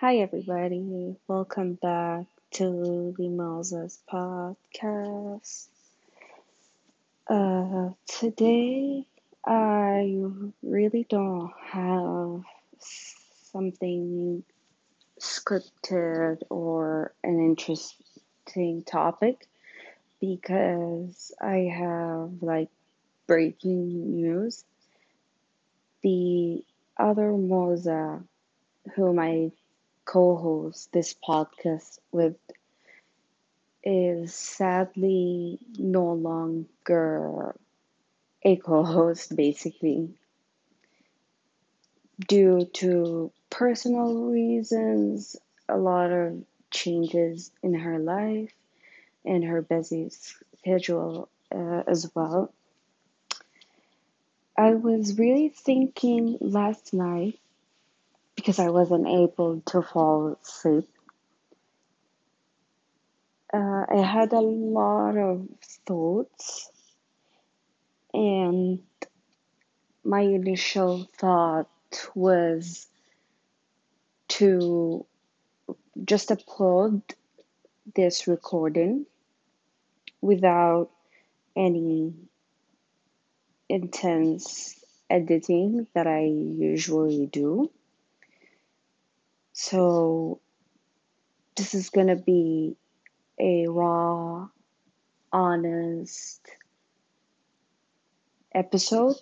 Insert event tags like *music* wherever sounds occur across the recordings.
Hi, everybody. Welcome back to the Moses podcast. Uh, today, I really don't have something scripted or an interesting topic because I have like breaking news. The other Moza whom I co host this podcast with is sadly no longer a co host, basically, due to personal reasons, a lot of changes in her life and her busy schedule uh, as well. I was really thinking last night because I wasn't able to fall asleep. Uh, I had a lot of thoughts, and my initial thought was to just upload this recording without any intense editing that I usually do. So, this is gonna be a raw, honest episode,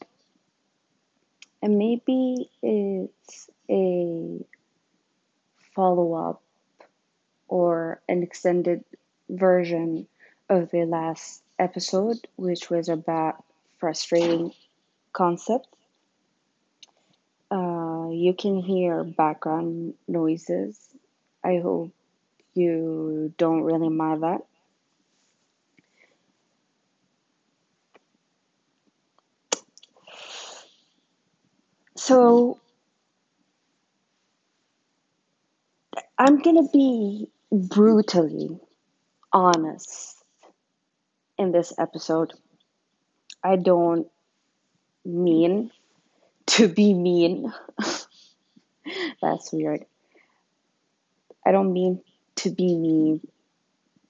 and maybe it's a follow up or an extended version of the last episode, which was about frustrating concept. You can hear background noises. I hope you don't really mind that. So, I'm gonna be brutally honest in this episode. I don't mean to be mean. *laughs* *laughs* That's weird. I don't mean to be mean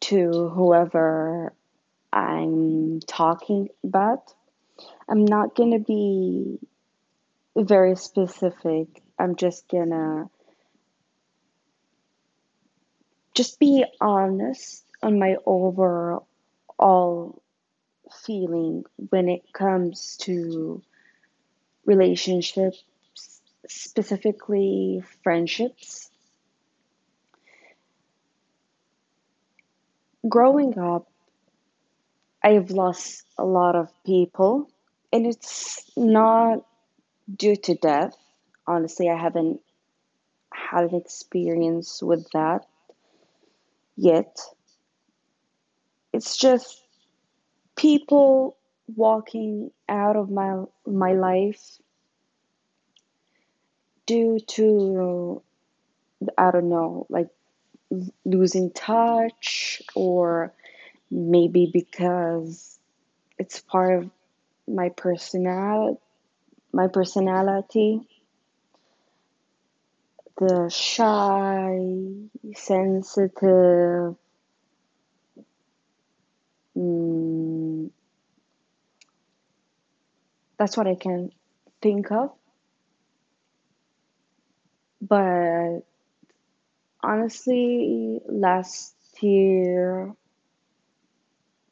to whoever I'm talking about. I'm not gonna be very specific. I'm just gonna just be honest on my overall feeling when it comes to relationships, specifically friendships. Growing up, I've lost a lot of people, and it's not due to death. Honestly, I haven't had an experience with that yet. It's just people walking out of my my life due to I don't know, like losing touch or maybe because it's part of my personality my personality. The shy sensitive mm, that's what i can think of but honestly last year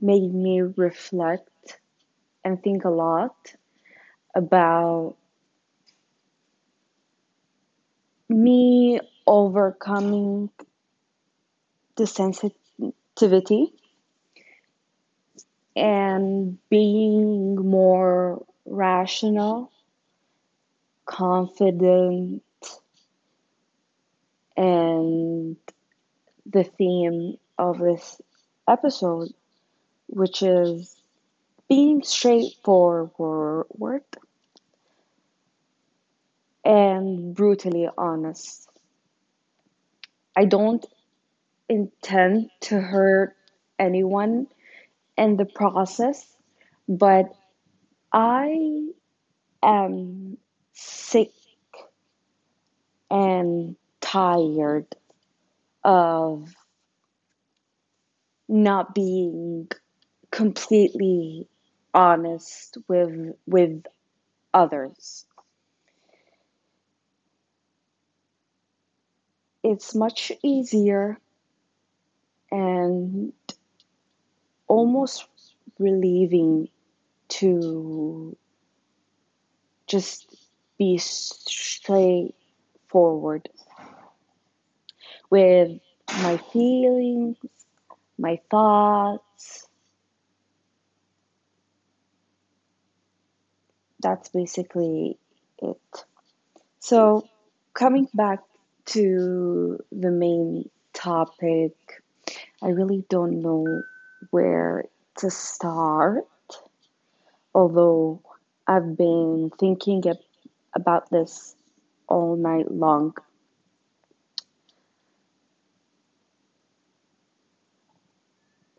made me reflect and think a lot about me overcoming the sensitivity and being more rational, confident, and the theme of this episode, which is being straightforward and brutally honest. I don't intend to hurt anyone in the process, but I am sick and tired of not being completely honest with with others. It's much easier and almost relieving to just be straightforward with my feelings, my thoughts. That's basically it. So, coming back to the main topic, I really don't know where to start, although I've been thinking about this all night long.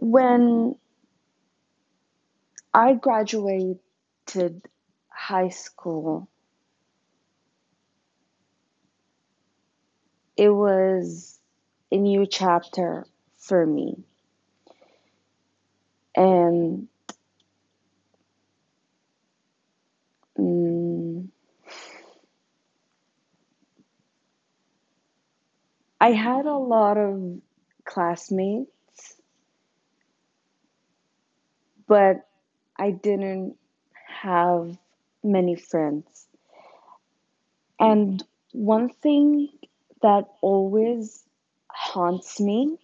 When I graduated high school, it was a new chapter for me. And mm, I had a lot of classmates, but I didn't have many friends. And one thing that always haunts me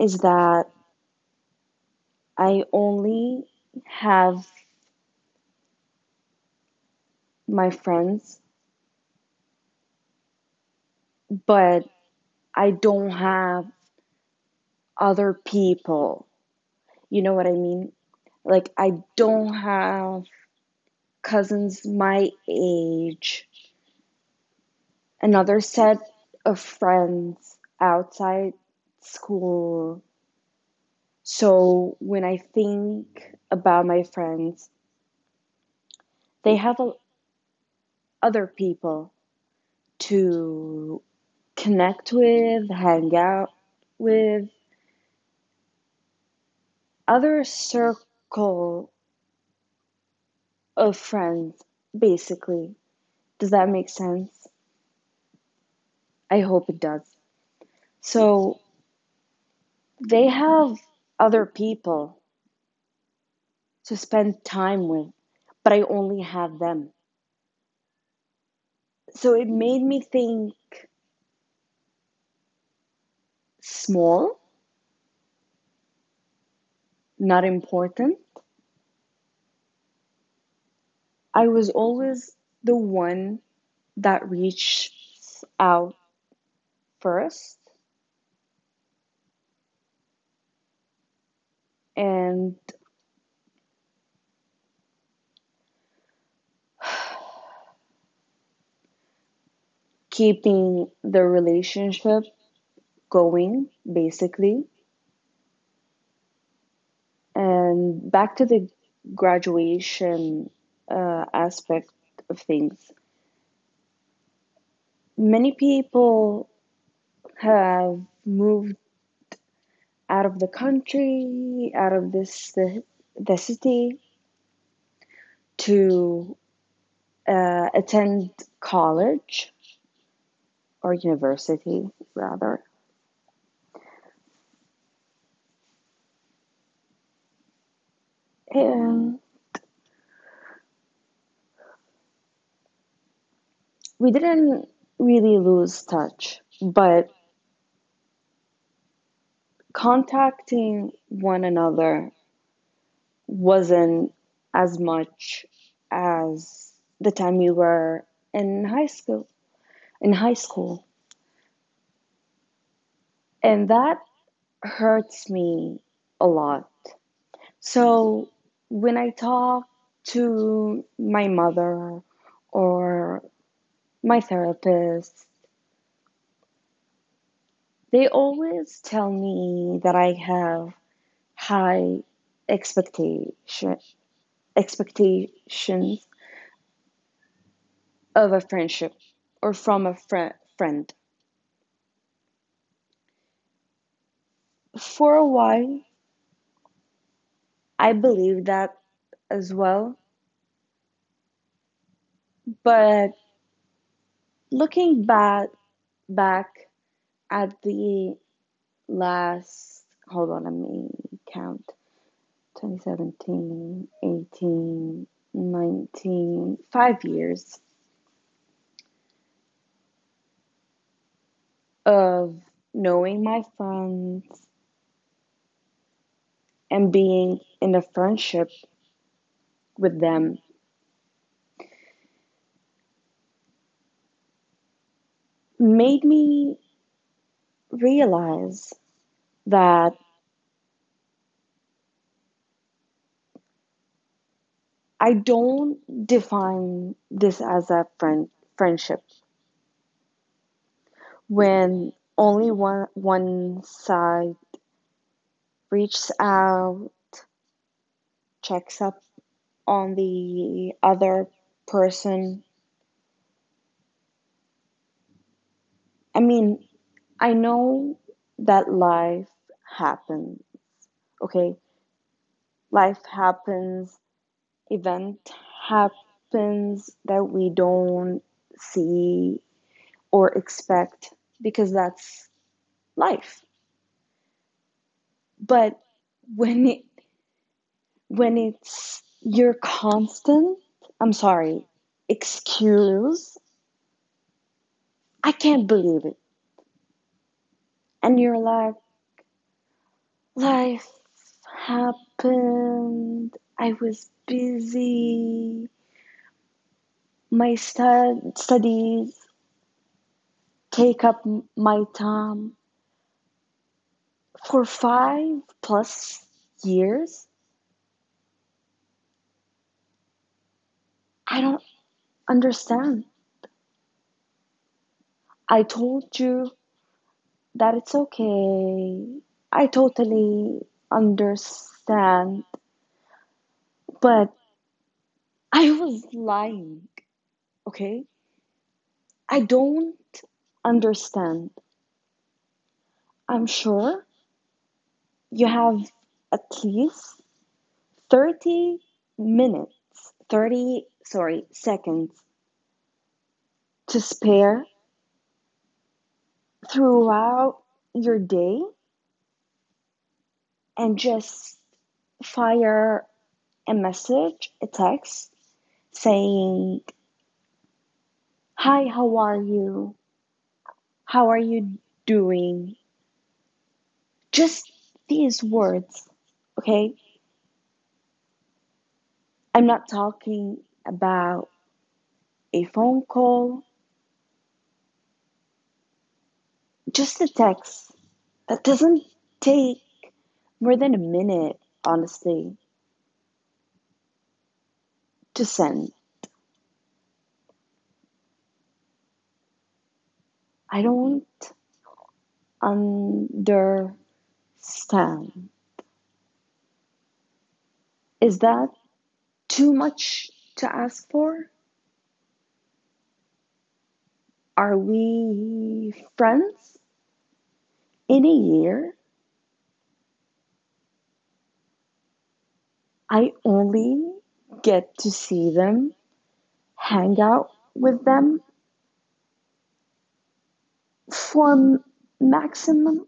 is that I only have my friends, but I don't have other people. You know what I mean? Like, I don't have cousins my age, another set of friends outside school. So when I think about my friends, they have a, other people to connect with, hang out with, other circle of friends, basically. Does that make sense? I hope it does. So they have other people to spend time with, but I only have them. So it made me think small, not important. I was always the one that reached out first. And *sighs* keeping the relationship going, basically. And back to the graduation uh, aspect of things. Many people have moved out of the country, out of this the, the city to uh, attend college or university rather. And we didn't really lose touch, but contacting one another wasn't as much as the time we were in high school in high school. And that hurts me a lot. So when I talk to my mother or my therapist, they always tell me that I have high expectation expectations of a friendship or from a fr- friend. For a while, I believe that as well, but looking back back at the last, hold on, let me count. 2017, 18, 19, five years of knowing my friends and being in a friendship with them. Made me realize that I don't define this as a friend friendship when only one one side reaches out, checks up on the other person. I mean, I know that life happens, okay? Life happens, event happens that we don't see or expect because that's life. But when it when it's your constant, I'm sorry, excuse, I can't believe it. And you're like, life happened, I was busy, my stud- studies take up my time for five plus years. I don't understand. I told you that it's okay. I totally understand, but I was lying, okay? I don't understand. I'm sure you have at least 30 minutes, 30, sorry, seconds to spare throughout your day and just fire a message, a text saying, Hi, how are you? How are you doing? Just these words, okay? I'm not talking about a phone call, just a text that doesn't take more than a minute, honestly, to send. I don't understand. Is that too much to ask for? Are we friends in a year? I only get to see them, hang out with them for maximum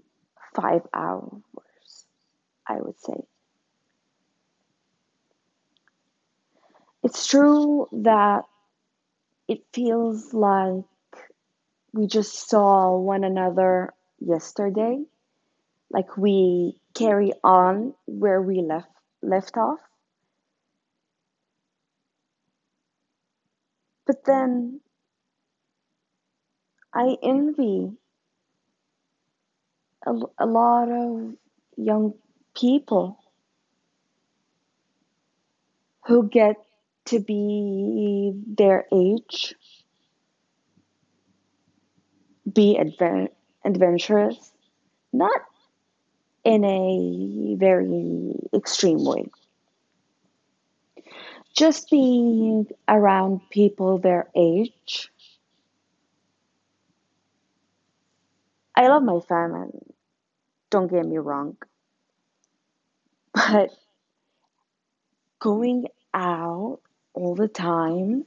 five hours, I would say. It's true that it feels like we just saw one another yesterday, like we carry on where we left left off. But then I envy a, a lot of young people who get to be their age, be adven- adventurous, not in a very extreme way, just being around people their age. I love my family. Don't get me wrong. But going out all the time,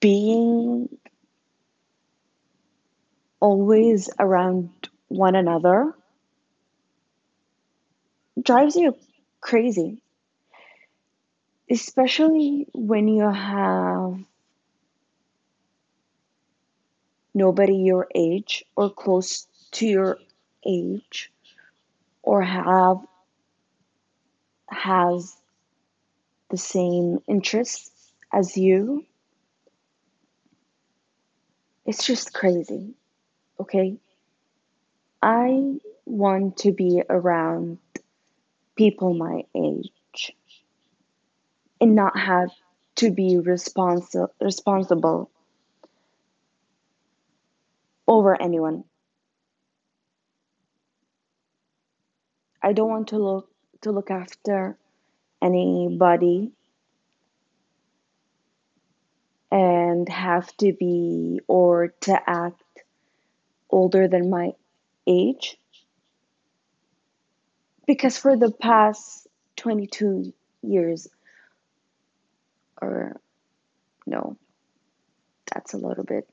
being always around one another drives you crazy. Especially when you have nobody your age or close to your age or have has the same interests as you it's just crazy okay? I want to be around people my age and not have to be responsi- responsible over anyone I don't want to look to look after anybody and have to be or to act older than my age. Because for the past 22 years or no that's a little bit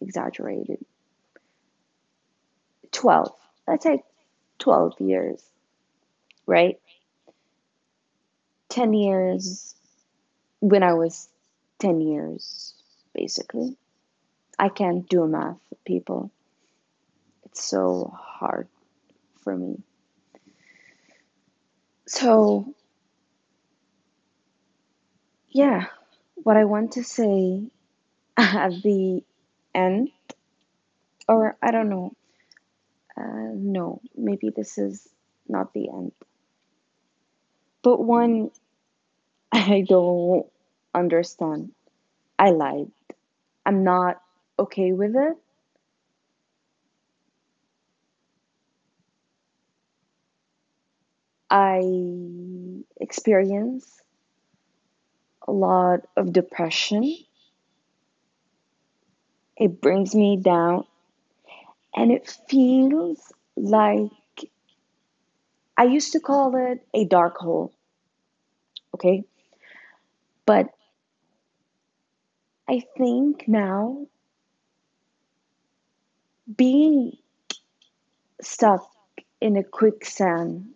exaggerated. 12 let's say 12 years right 10 years when I was 10 years, basically. I can't do math, people. It's so hard for me. So, yeah, what I want to say *laughs* at the end, or I don't know, uh, no, maybe this is not the end. But one I don't understand. I lied. I'm not okay with it. I experience a lot of depression. It brings me down and it feels like I used to call it a dark hole, okay? But I think now being stuck in a quicksand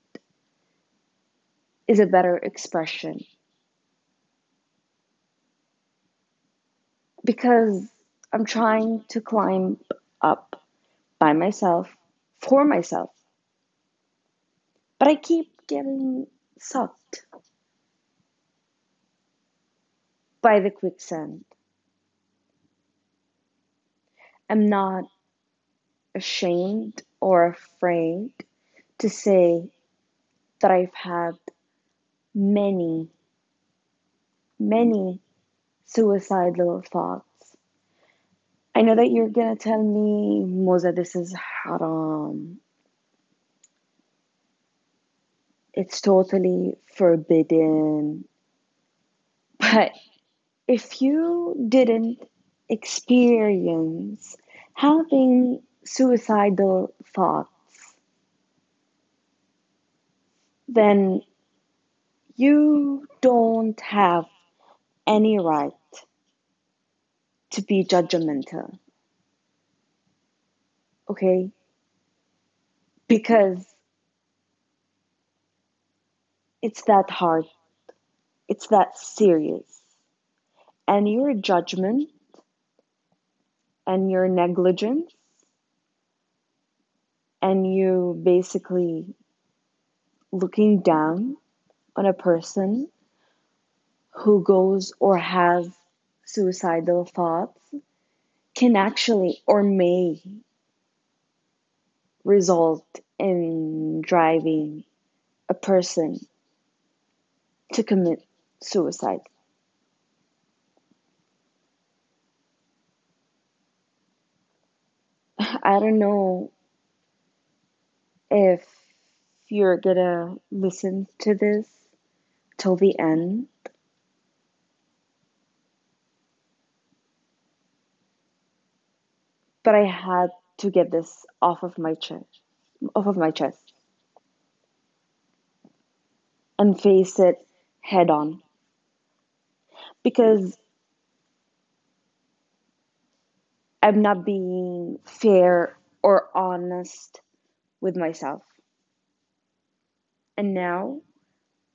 is a better expression because I'm trying to climb up by myself for myself. But I keep getting sucked by the quicksand. I'm not ashamed or afraid to say that I've had many, many suicidal thoughts. I know that you're gonna tell me, Moza, this is haram. Um, it's totally forbidden. But if you didn't experience having suicidal thoughts, then you don't have any right to be judgmental. Okay? Because it's that hard, it's that serious. And your judgment and your negligence and you basically looking down on a person who goes or has suicidal thoughts can actually or may result in driving a person to commit suicide. *sighs* I don't know if you're gonna listen to this till the end. But I had to get this off of my chest. off of my chest and face it head on because I'm not being fair or honest with myself. And now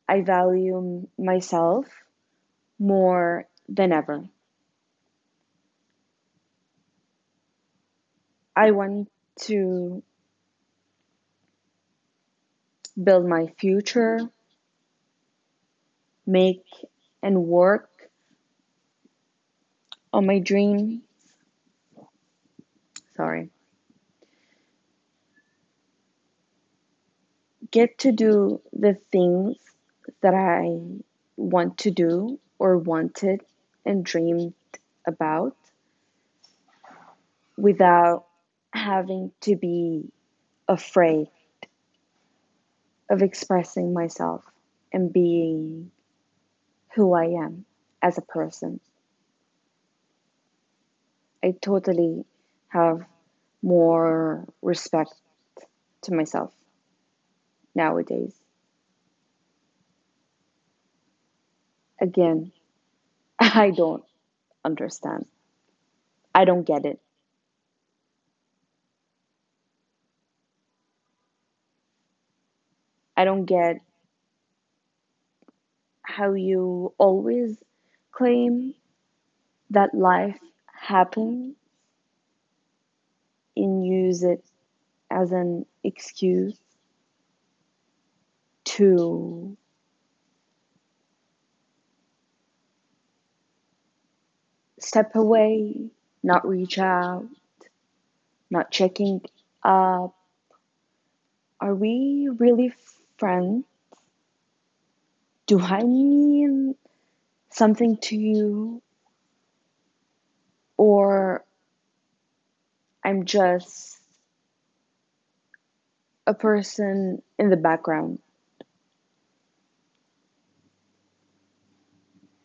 I value myself more than ever. I want to build my future, make and work on my dream. Sorry. Get to do the things that I want to do or wanted and dreamed about without having to be afraid of expressing myself and being who I am as a person. I totally have more respect to myself nowadays. Again, *laughs* I don't understand. I don't get it. I don't get how you always claim that life happens and use it as an excuse to step away, not reach out, not checking up. Are we really friends? Do I mean something to you? Or I'm just a person in the background?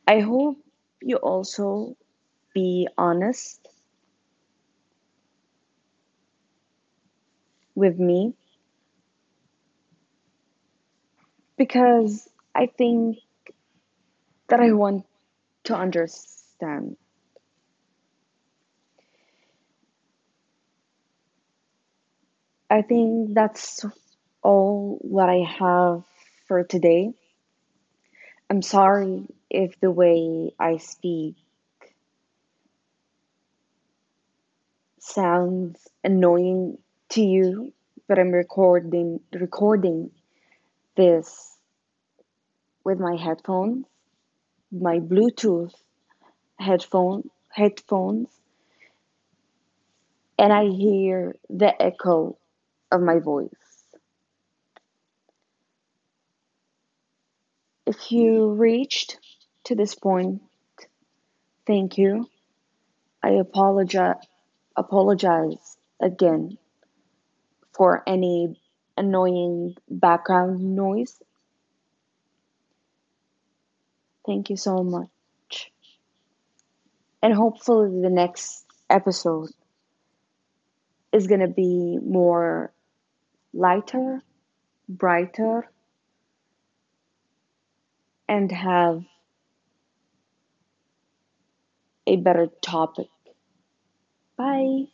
I hope you also be honest with me because I think that I want to understand. I think that's all what I have for today. I'm sorry if the way I speak sounds annoying to you, but I'm recording recording this with my headphones, my Bluetooth headphone headphones, and I hear the echo of my voice. If you reached to this point, thank you. I apologize apologize again for any annoying background noise. Thank you so much. And hopefully the next episode is going to be more lighter, brighter, and have a better topic. Bye.